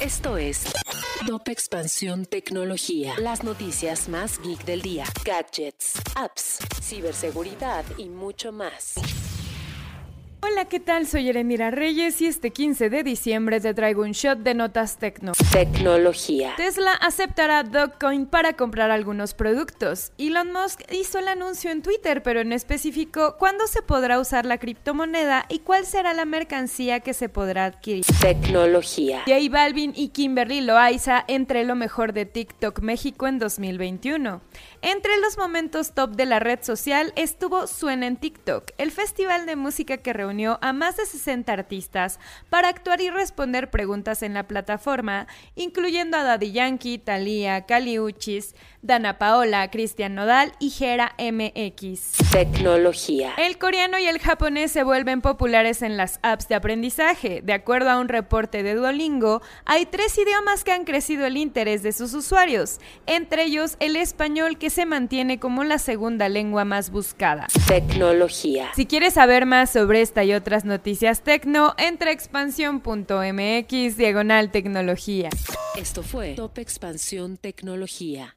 Esto es Top Expansión Tecnología. Las noticias más geek del día. Gadgets, apps, ciberseguridad y mucho más. Hola, ¿qué tal? Soy Erendira Reyes y este 15 de diciembre te traigo un shot de notas tecno. Tecnología. Tesla aceptará Dogecoin para comprar algunos productos. Elon Musk hizo el anuncio en Twitter, pero en específico, ¿cuándo se podrá usar la criptomoneda y cuál será la mercancía que se podrá adquirir? Tecnología. J Balvin y Kimberly Loaiza entre lo mejor de TikTok México en 2021. Entre los momentos top de la red social estuvo Suena en TikTok, el festival de música que reunió a más de 60 artistas para actuar y responder preguntas en la plataforma, incluyendo a Daddy Yankee, Thalía, Caliuchis, Dana Paola, Cristian Nodal y Jera MX. Tecnología. El coreano y el japonés se vuelven populares en las apps de aprendizaje. De acuerdo a un reporte de Duolingo, hay tres idiomas que han crecido el interés de sus usuarios, entre ellos el español que se mantiene como la segunda lengua más buscada. Tecnología. Si quieres saber más sobre esta y otras noticias tecno, entra a expansión.mx diagonal tecnología. Esto fue Top Expansión Tecnología.